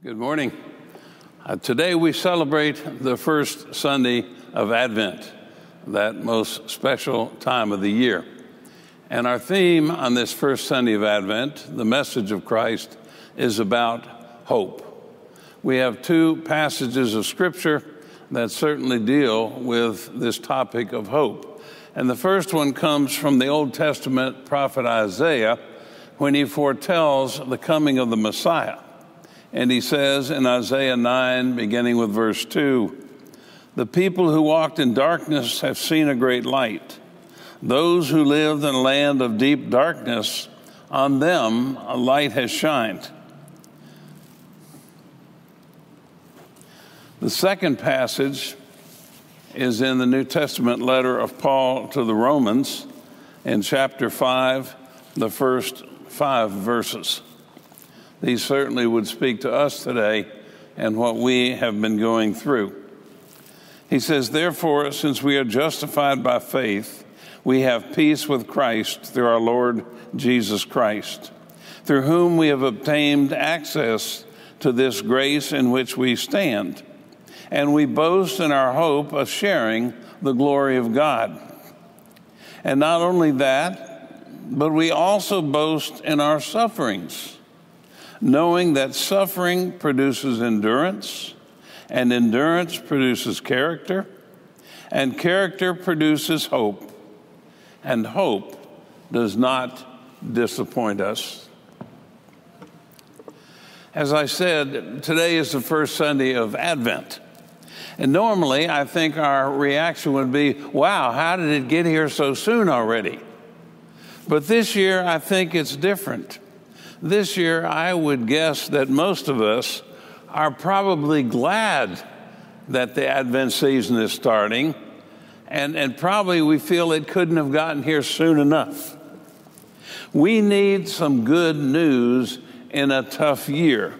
Good morning. Uh, today we celebrate the first Sunday of Advent, that most special time of the year. And our theme on this first Sunday of Advent, the message of Christ, is about hope. We have two passages of Scripture that certainly deal with this topic of hope. And the first one comes from the Old Testament prophet Isaiah when he foretells the coming of the Messiah. And he says in Isaiah 9, beginning with verse 2, the people who walked in darkness have seen a great light. Those who lived in a land of deep darkness, on them a light has shined. The second passage is in the New Testament letter of Paul to the Romans in chapter 5, the first five verses. These certainly would speak to us today and what we have been going through. He says, Therefore, since we are justified by faith, we have peace with Christ through our Lord Jesus Christ, through whom we have obtained access to this grace in which we stand. And we boast in our hope of sharing the glory of God. And not only that, but we also boast in our sufferings knowing that suffering produces endurance, and endurance produces character, and character produces hope, and hope does not disappoint us. As I said, today is the first Sunday of Advent. And normally, I think our reaction would be, wow, how did it get here so soon already? But this year, I think it's different. This year, I would guess that most of us are probably glad that the Advent season is starting, and, and probably we feel it couldn't have gotten here soon enough. We need some good news in a tough year,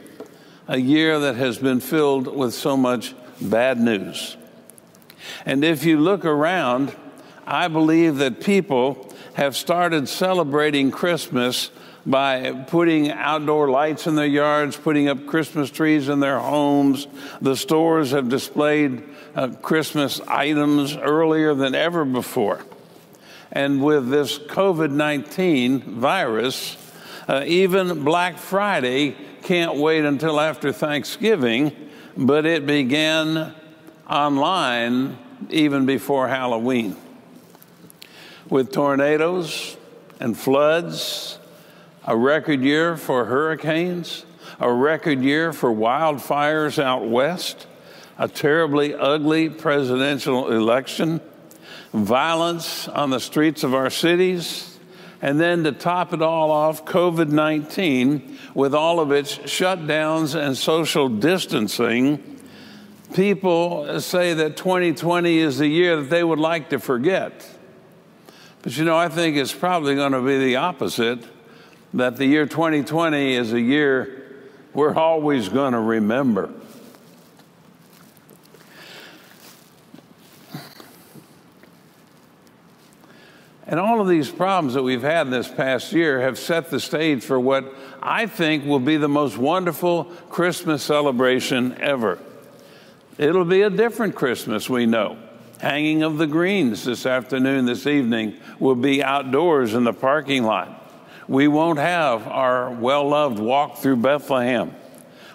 a year that has been filled with so much bad news. And if you look around, I believe that people have started celebrating Christmas by putting outdoor lights in their yards, putting up Christmas trees in their homes. The stores have displayed uh, Christmas items earlier than ever before. And with this COVID 19 virus, uh, even Black Friday can't wait until after Thanksgiving, but it began online even before Halloween. With tornadoes and floods a record year for hurricanes, a record year for wildfires out west, a terribly ugly presidential election, violence on the streets of our cities, and then to top it all off, COVID 19 with all of its shutdowns and social distancing. People say that 2020 is the year that they would like to forget. But you know, I think it's probably going to be the opposite that the year 2020 is a year we're always going to remember. And all of these problems that we've had this past year have set the stage for what I think will be the most wonderful Christmas celebration ever. It'll be a different Christmas, we know. Hanging of the greens this afternoon, this evening, will be outdoors in the parking lot. We won't have our well loved walk through Bethlehem.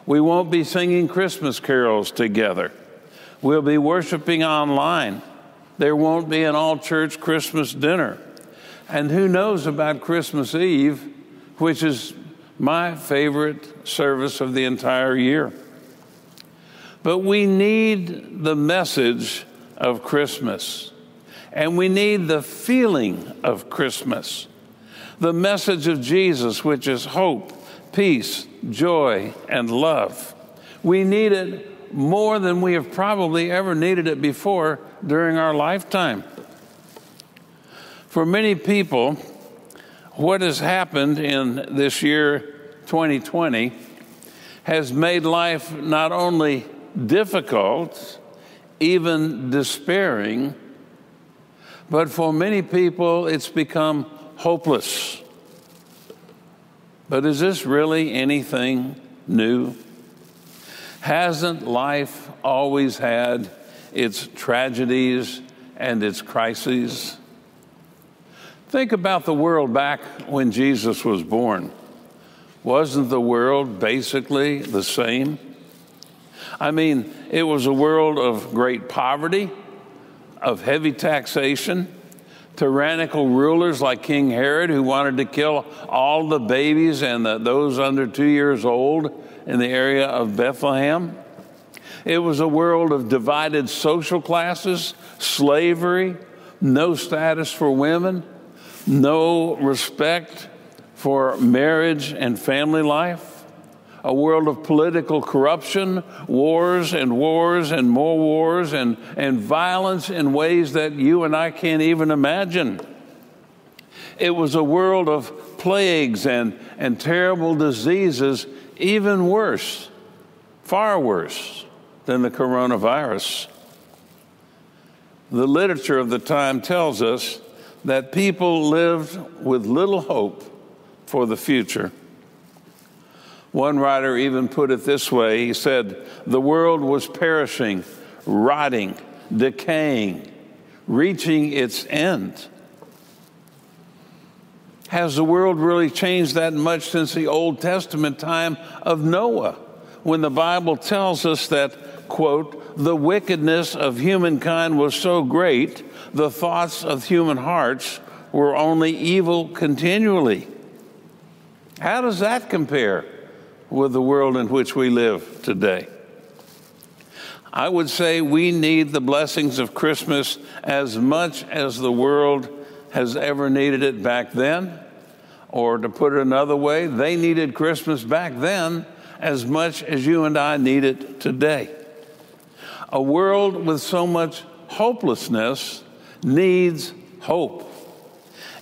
We won't be singing Christmas carols together. We'll be worshiping online. There won't be an all church Christmas dinner. And who knows about Christmas Eve, which is my favorite service of the entire year. But we need the message of Christmas, and we need the feeling of Christmas the message of Jesus, which is hope, peace, joy, and love. We need it more than we have probably ever needed it before during our lifetime. For many people, what has happened in this year 2020 has made life not only difficult, even despairing, but for many people, it's become hopeless. But is this really anything new? Hasn't life always had its tragedies and its crises? Think about the world back when Jesus was born. Wasn't the world basically the same? I mean, it was a world of great poverty, of heavy taxation, tyrannical rulers like King Herod, who wanted to kill all the babies and the, those under two years old in the area of Bethlehem. It was a world of divided social classes, slavery, no status for women, no respect for marriage and family life a world of political corruption, wars and wars and more wars, and, and violence in ways that you and I can't even imagine. It was a world of plagues and, and terrible diseases, even worse, far worse than the coronavirus. The literature of the time tells us that people lived with little hope for the future. One writer even put it this way he said, The world was perishing, rotting, decaying, reaching its end. Has the world really changed that much since the Old Testament time of Noah, when the Bible tells us that, quote, the wickedness of humankind was so great, the thoughts of human hearts were only evil continually? How does that compare with the world in which we live today. I would say we need the blessings of Christmas as much as the world has ever needed it back then. Or to put it another way, they needed Christmas back then as much as you and I need it today. A world with so much hopelessness needs hope.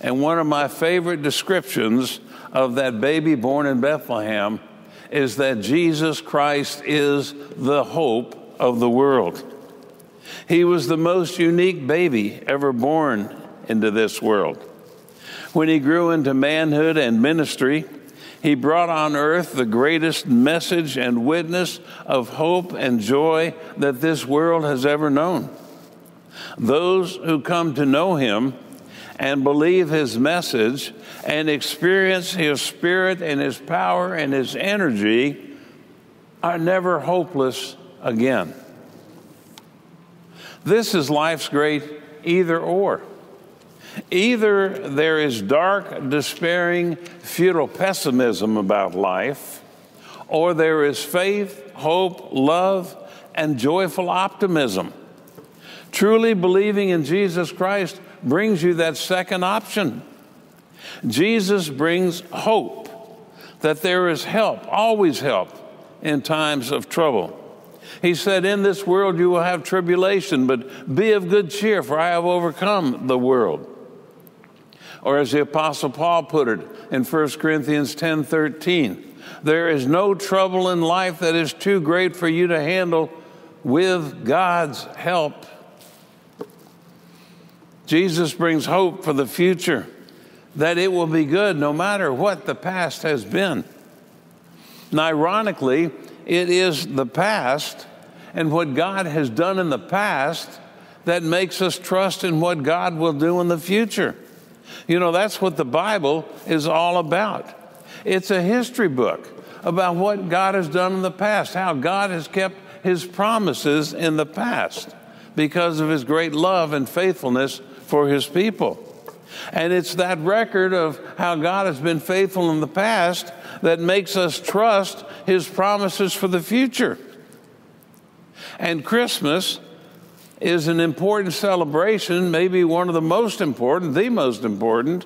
And one of my favorite descriptions of that baby born in Bethlehem is that Jesus Christ is the hope of the world. He was the most unique baby ever born into this world. When he grew into manhood and ministry, he brought on earth the greatest message and witness of hope and joy that this world has ever known. Those who come to know him and believe his message and experience his spirit and his power and his energy are never hopeless again. This is life's great either or. Either there is dark, despairing, futile pessimism about life, or there is faith, hope, love, and joyful optimism. Truly believing in Jesus Christ brings you that second option. Jesus brings hope that there is help, always help, in times of trouble. He said, In this world you will have tribulation, but be of good cheer, for I have overcome the world. Or as the Apostle Paul put it in 1 Corinthians 10 13, there is no trouble in life that is too great for you to handle with God's help. Jesus brings hope for the future, that it will be good no matter what the past has been. And ironically, it is the past and what God has done in the past that makes us trust in what God will do in the future. You know, that's what the Bible is all about. It's a history book about what God has done in the past, how God has kept his promises in the past because of his great love and faithfulness for his people. And it's that record of how God has been faithful in the past that makes us trust his promises for the future. And Christmas is an important celebration, maybe one of the most important, the most important,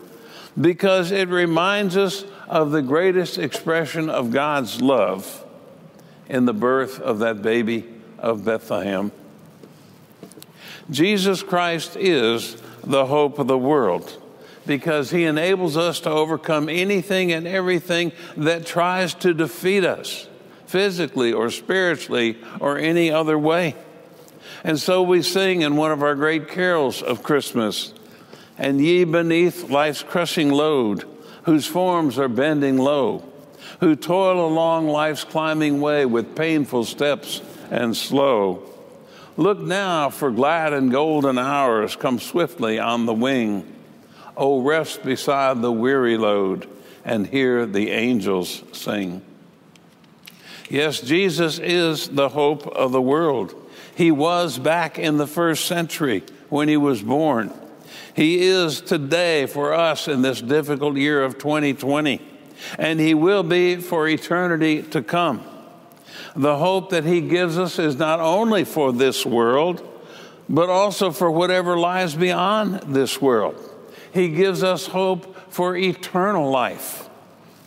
because it reminds us of the greatest expression of God's love in the birth of that baby of Bethlehem. Jesus Christ is the hope of the world because he enables us to overcome anything and everything that tries to defeat us physically or spiritually or any other way. And so we sing in one of our great carols of Christmas, and ye beneath life's crushing load, whose forms are bending low, who toil along life's climbing way with painful steps and slow. Look now, for glad and golden hours come swiftly on the wing. Oh, rest beside the weary load and hear the angels sing. Yes, Jesus is the hope of the world. He was back in the first century when he was born. He is today for us in this difficult year of 2020, and He will be for eternity to come. The hope that He gives us is not only for this world, but also for whatever lies beyond this world. He gives us hope for eternal life.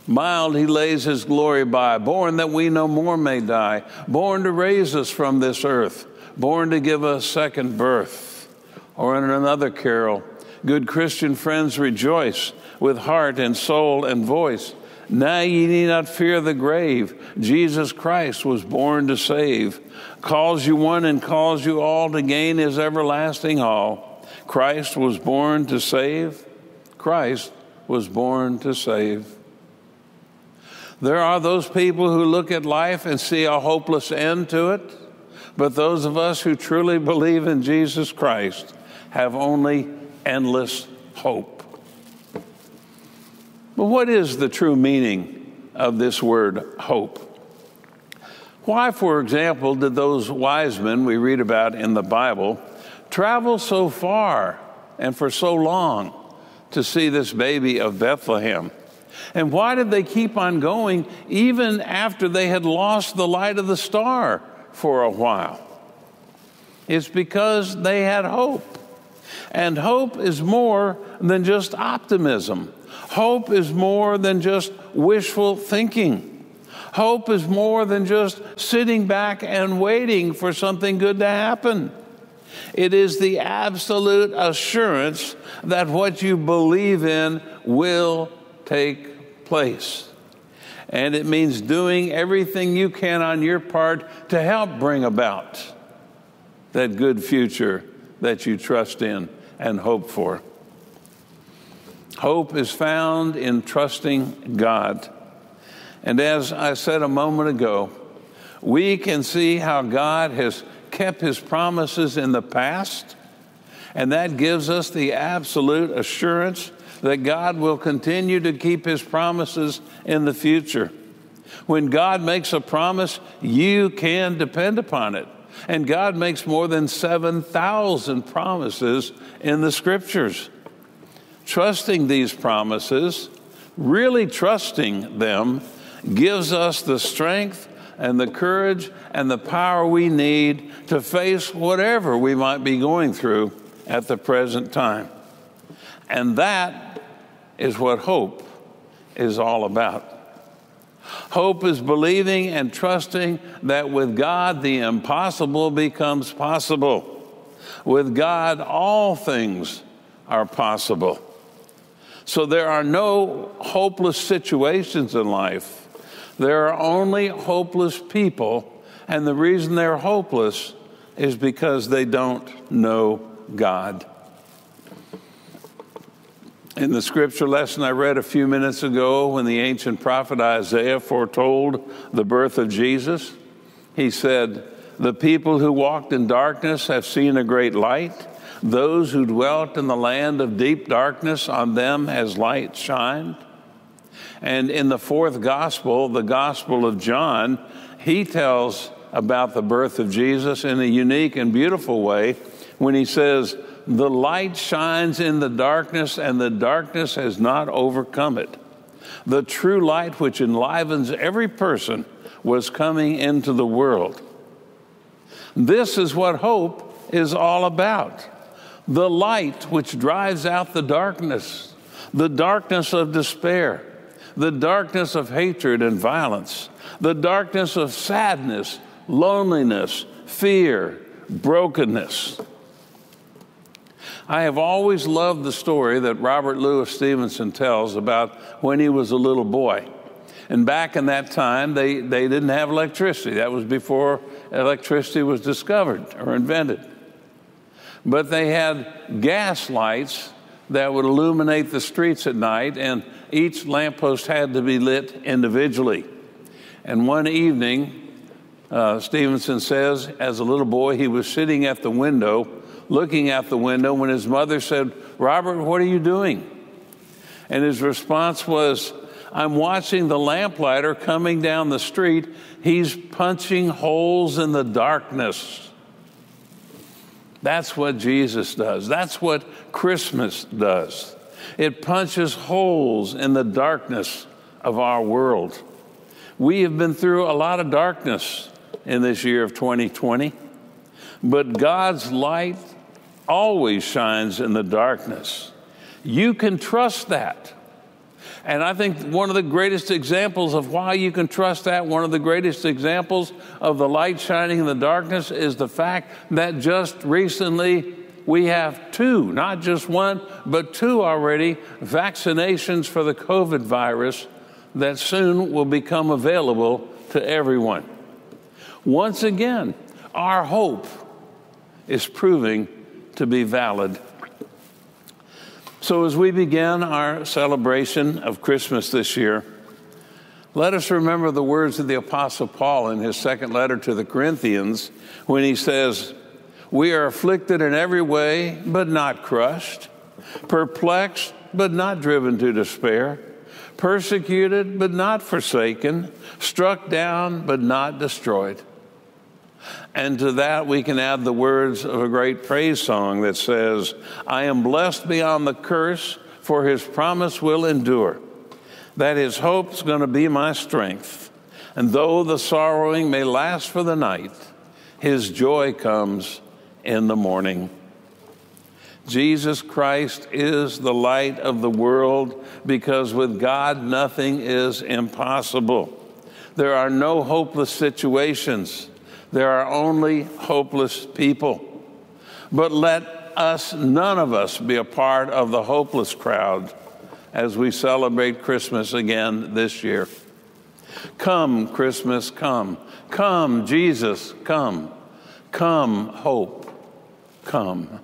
Mild he lays his glory by, born that we no more may die, born to raise us from this earth, born to give us second birth. Or in another carol, Good Christian friends, rejoice with heart and soul and voice. Now ye need not fear the grave. Jesus Christ was born to save. Calls you one and calls you all to gain his everlasting all. Christ was born to save. Christ was born to save. There are those people who look at life and see a hopeless end to it, but those of us who truly believe in Jesus Christ have only endless hope. But what is the true meaning of this word hope? Why, for example, did those wise men we read about in the Bible travel so far and for so long to see this baby of Bethlehem? And why did they keep on going even after they had lost the light of the star for a while? It's because they had hope. And hope is more than just optimism. Hope is more than just wishful thinking. Hope is more than just sitting back and waiting for something good to happen. It is the absolute assurance that what you believe in will take place. And it means doing everything you can on your part to help bring about that good future that you trust in and hope for. Hope is found in trusting God. And as I said a moment ago, we can see how God has kept his promises in the past, and that gives us the absolute assurance that God will continue to keep his promises in the future. When God makes a promise, you can depend upon it. And God makes more than 7,000 promises in the scriptures. Trusting these promises, really trusting them, gives us the strength and the courage and the power we need to face whatever we might be going through at the present time. And that is what hope is all about. Hope is believing and trusting that with God the impossible becomes possible. With God, all things are possible. So there are no hopeless situations in life. There are only hopeless people, and the reason they're hopeless is because they don't know God. In the scripture lesson I read a few minutes ago, when the ancient prophet Isaiah foretold the birth of Jesus, he said, The people who walked in darkness have seen a great light. Those who dwelt in the land of deep darkness, on them has light shined. And in the fourth gospel, the gospel of John, he tells about the birth of Jesus in a unique and beautiful way when he says, the light shines in the darkness, and the darkness has not overcome it. The true light, which enlivens every person, was coming into the world. This is what hope is all about the light which drives out the darkness, the darkness of despair, the darkness of hatred and violence, the darkness of sadness, loneliness, fear, brokenness. I have always loved the story that Robert Louis Stevenson tells about when he was a little boy. And back in that time, they, they didn't have electricity. That was before electricity was discovered or invented. But they had gas lights that would illuminate the streets at night. And each lamppost had to be lit individually. And one evening, uh, Stevenson says, as a little boy, he was sitting at the window, looking at the window, when his mother said, Robert, what are you doing? And his response was, I'm watching the lamplighter coming down the street. He's punching holes in the darkness. That's what Jesus does. That's what Christmas does. It punches holes in the darkness of our world. We have been through a lot of darkness in this year of 2020, but God's light always shines in the darkness. You can trust that. And I think one of the greatest examples of why you can trust that, one of the greatest examples of the light shining in the darkness, is the fact that just recently we have two, not just one, but two already vaccinations for the COVID virus that soon will become available to everyone. Once again, our hope is proving to be valid. So, as we begin our celebration of Christmas this year, let us remember the words of the Apostle Paul in his second letter to the Corinthians when he says, We are afflicted in every way, but not crushed, perplexed, but not driven to despair, persecuted, but not forsaken, struck down, but not destroyed. And to that, we can add the words of a great praise song that says, I am blessed beyond the curse, for his promise will endure. That his hope's going to be my strength. And though the sorrowing may last for the night, his joy comes in the morning. Jesus Christ is the light of the world because with God nothing is impossible. There are no hopeless situations. There are only hopeless people. But let us, none of us, be a part of the hopeless crowd as we celebrate Christmas again this year. Come, Christmas, come. Come, Jesus, come. Come, hope, come.